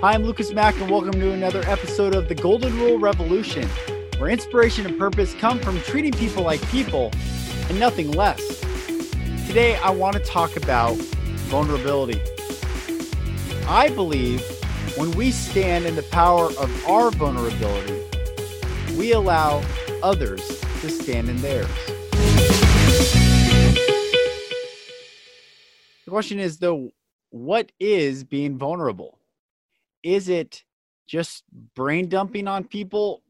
Hi, I'm Lucas Mack, and welcome to another episode of the Golden Rule Revolution, where inspiration and purpose come from treating people like people and nothing less. Today, I want to talk about vulnerability. I believe when we stand in the power of our vulnerability, we allow others to stand in theirs. The question is, though, what is being vulnerable? Is it just brain dumping on people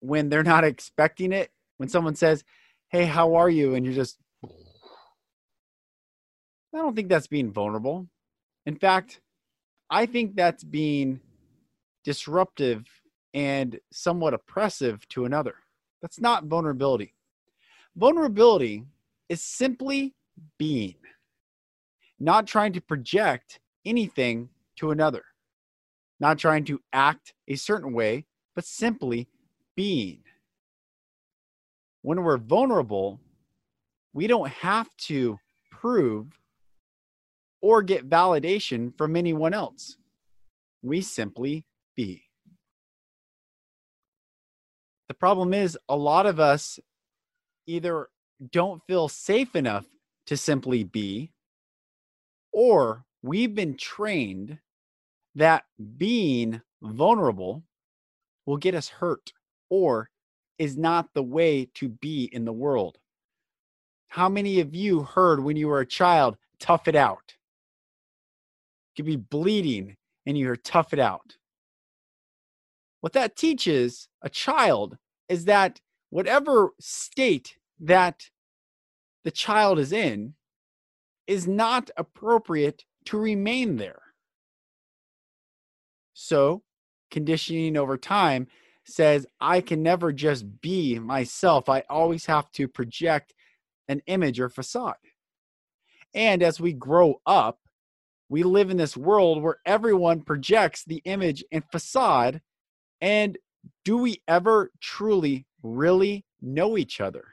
when they're not expecting it? When someone says, Hey, how are you? And you're just, I don't think that's being vulnerable. In fact, I think that's being disruptive and somewhat oppressive to another. That's not vulnerability. Vulnerability is simply being not trying to project anything to another, not trying to act a certain way, but simply being. When we're vulnerable, we don't have to prove or get validation from anyone else. We simply be. The problem is, a lot of us either don't feel safe enough to simply be, or we've been trained that being vulnerable will get us hurt or is not the way to be in the world. How many of you heard when you were a child, tough it out? You could be bleeding and you hear tough it out. What that teaches a child is that whatever state that the child is in, is not appropriate to remain there. So, conditioning over time says I can never just be myself. I always have to project an image or facade. And as we grow up, we live in this world where everyone projects the image and facade. And do we ever truly, really know each other?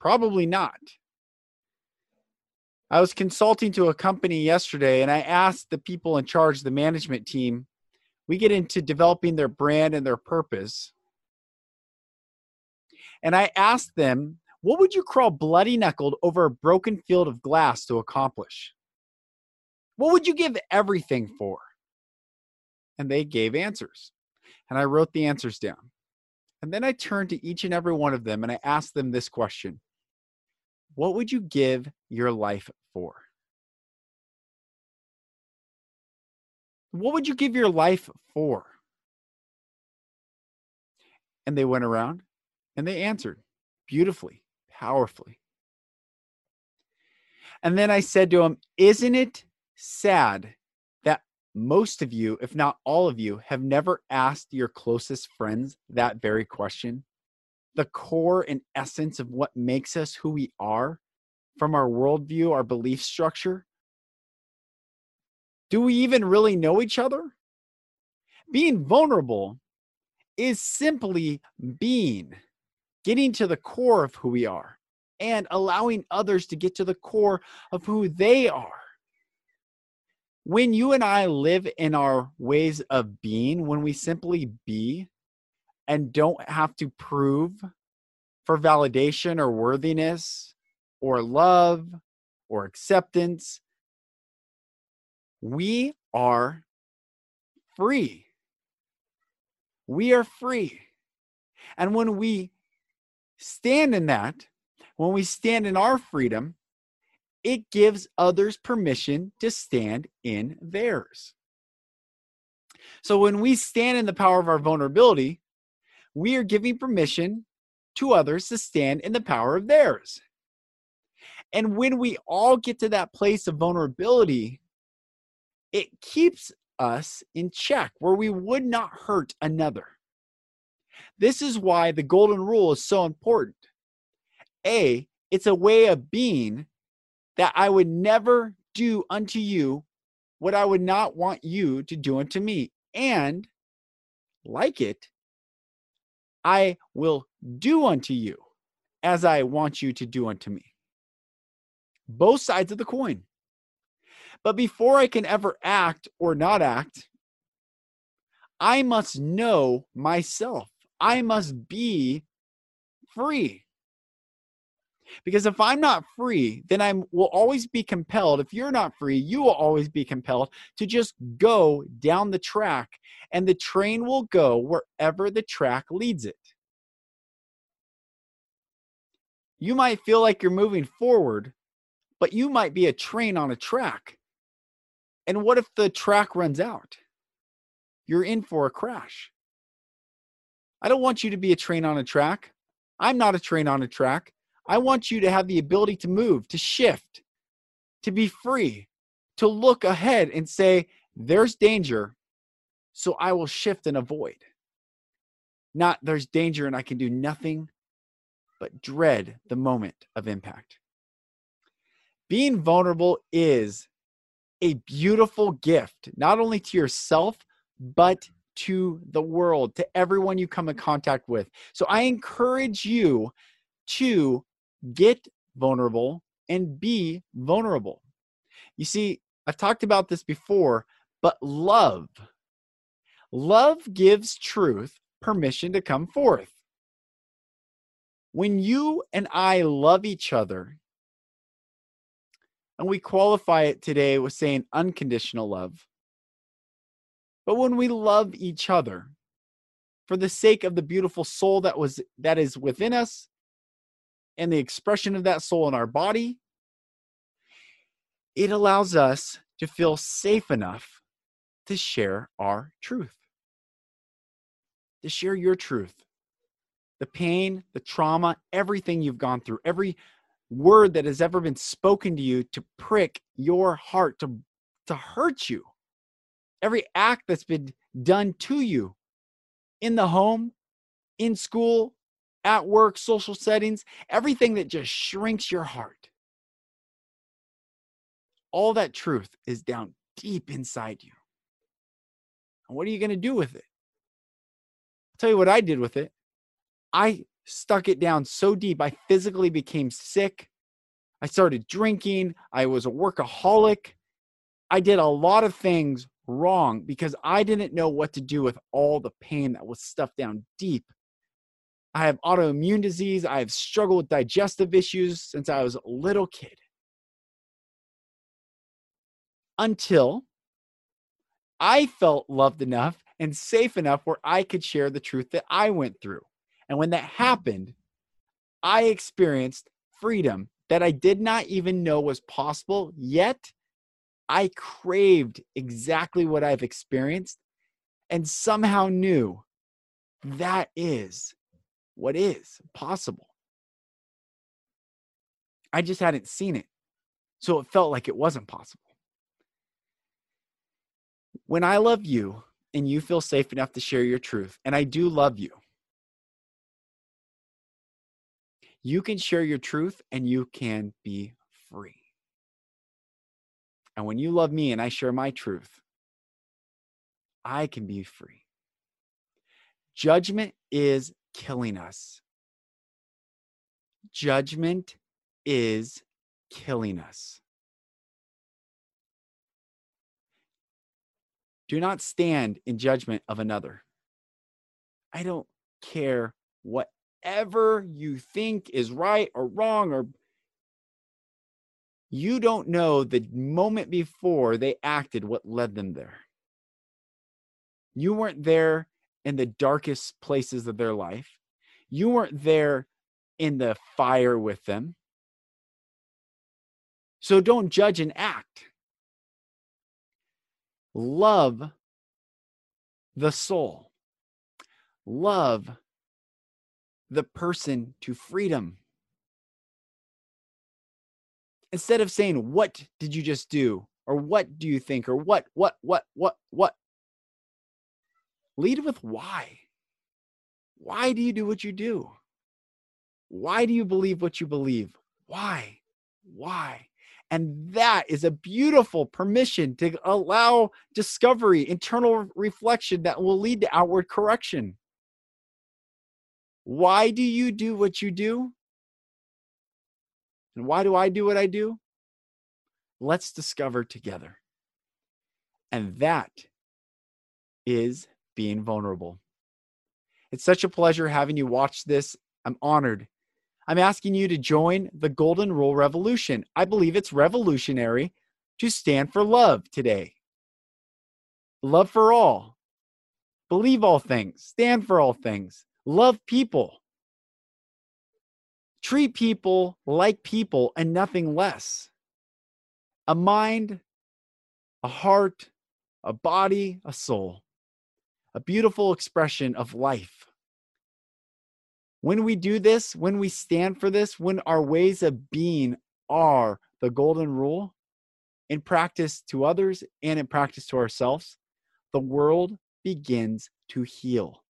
Probably not. I was consulting to a company yesterday and I asked the people in charge, the management team, we get into developing their brand and their purpose. And I asked them, what would you crawl bloody knuckled over a broken field of glass to accomplish? What would you give everything for? And they gave answers. And I wrote the answers down. And then I turned to each and every one of them and I asked them this question what would you give your life for? What would you give your life for? And they went around and they answered beautifully, powerfully. And then I said to them, Isn't it sad that most of you, if not all of you, have never asked your closest friends that very question? The core and essence of what makes us who we are from our worldview, our belief structure? Do we even really know each other? Being vulnerable is simply being, getting to the core of who we are and allowing others to get to the core of who they are. When you and I live in our ways of being, when we simply be, and don't have to prove for validation or worthiness or love or acceptance. We are free. We are free. And when we stand in that, when we stand in our freedom, it gives others permission to stand in theirs. So when we stand in the power of our vulnerability, we are giving permission to others to stand in the power of theirs. And when we all get to that place of vulnerability, it keeps us in check where we would not hurt another. This is why the golden rule is so important. A, it's a way of being that I would never do unto you what I would not want you to do unto me. And like it, I will do unto you as I want you to do unto me. Both sides of the coin. But before I can ever act or not act, I must know myself. I must be free. Because if I'm not free, then I will always be compelled. If you're not free, you will always be compelled to just go down the track, and the train will go wherever the track leads it. You might feel like you're moving forward, but you might be a train on a track. And what if the track runs out? You're in for a crash. I don't want you to be a train on a track. I'm not a train on a track. I want you to have the ability to move, to shift, to be free, to look ahead and say, there's danger, so I will shift and avoid. Not there's danger and I can do nothing but dread the moment of impact. Being vulnerable is a beautiful gift, not only to yourself, but to the world, to everyone you come in contact with. So I encourage you to get vulnerable and be vulnerable. You see, I've talked about this before, but love, love gives truth permission to come forth. When you and I love each other, and we qualify it today with saying unconditional love, but when we love each other for the sake of the beautiful soul that was that is within us and the expression of that soul in our body, it allows us to feel safe enough to share our truth, to share your truth. The pain, the trauma, everything you've gone through, every word that has ever been spoken to you to prick your heart, to, to hurt you, every act that's been done to you in the home, in school, at work, social settings, everything that just shrinks your heart. All that truth is down deep inside you. And what are you going to do with it? I'll tell you what I did with it. I stuck it down so deep, I physically became sick. I started drinking. I was a workaholic. I did a lot of things wrong because I didn't know what to do with all the pain that was stuffed down deep I have autoimmune disease. I have struggled with digestive issues since I was a little kid. Until I felt loved enough and safe enough where I could share the truth that I went through. And when that happened, I experienced freedom that I did not even know was possible, yet I craved exactly what I've experienced and somehow knew that is what is possible. I just hadn't seen it. So it felt like it wasn't possible. When I love you and you feel safe enough to share your truth, and I do love you, you can share your truth and you can be free. And when you love me and I share my truth, I can be free. Judgment is killing us. Judgment is killing us. Do not stand in judgment of another. I don't care whatever you think is right or wrong or you don't know the moment before they acted what led them there. You weren't there in the darkest places of their life. You weren't there in the fire with them. So don't judge and act. Love the soul. Love the person to freedom. Instead of saying, What did you just do? Or what do you think? Or what, what, what, what, what? Lead with why. Why do you do what you do? Why do you believe what you believe? Why? Why? And that is a beautiful permission to allow discovery, internal reflection that will lead to outward correction. Why do you do what you do? And why do I do what I do? Let's discover together. And that is being vulnerable. It's such a pleasure having you watch this. I'm honored. I'm asking you to join the Golden Rule Revolution. I believe it's revolutionary to stand for love today. Love for all. Believe all things. Stand for all things. Love people. Treat people like people and nothing less. A mind, a heart, a body, a soul. A beautiful expression of life. When we do this, when we stand for this, when our ways of being are the golden rule in practice to others and in practice to ourselves, the world begins to heal.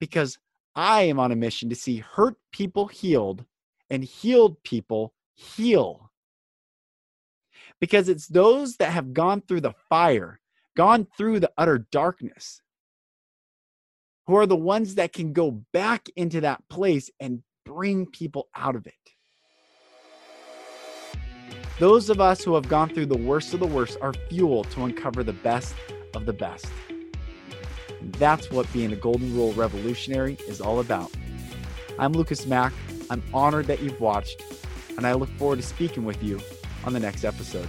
Because I am on a mission to see hurt people healed and healed people heal. Because it's those that have gone through the fire, gone through the utter darkness, who are the ones that can go back into that place and bring people out of it. Those of us who have gone through the worst of the worst are fuel to uncover the best of the best. That's what being a Golden Rule revolutionary is all about. I'm Lucas Mack. I'm honored that you've watched, and I look forward to speaking with you on the next episode.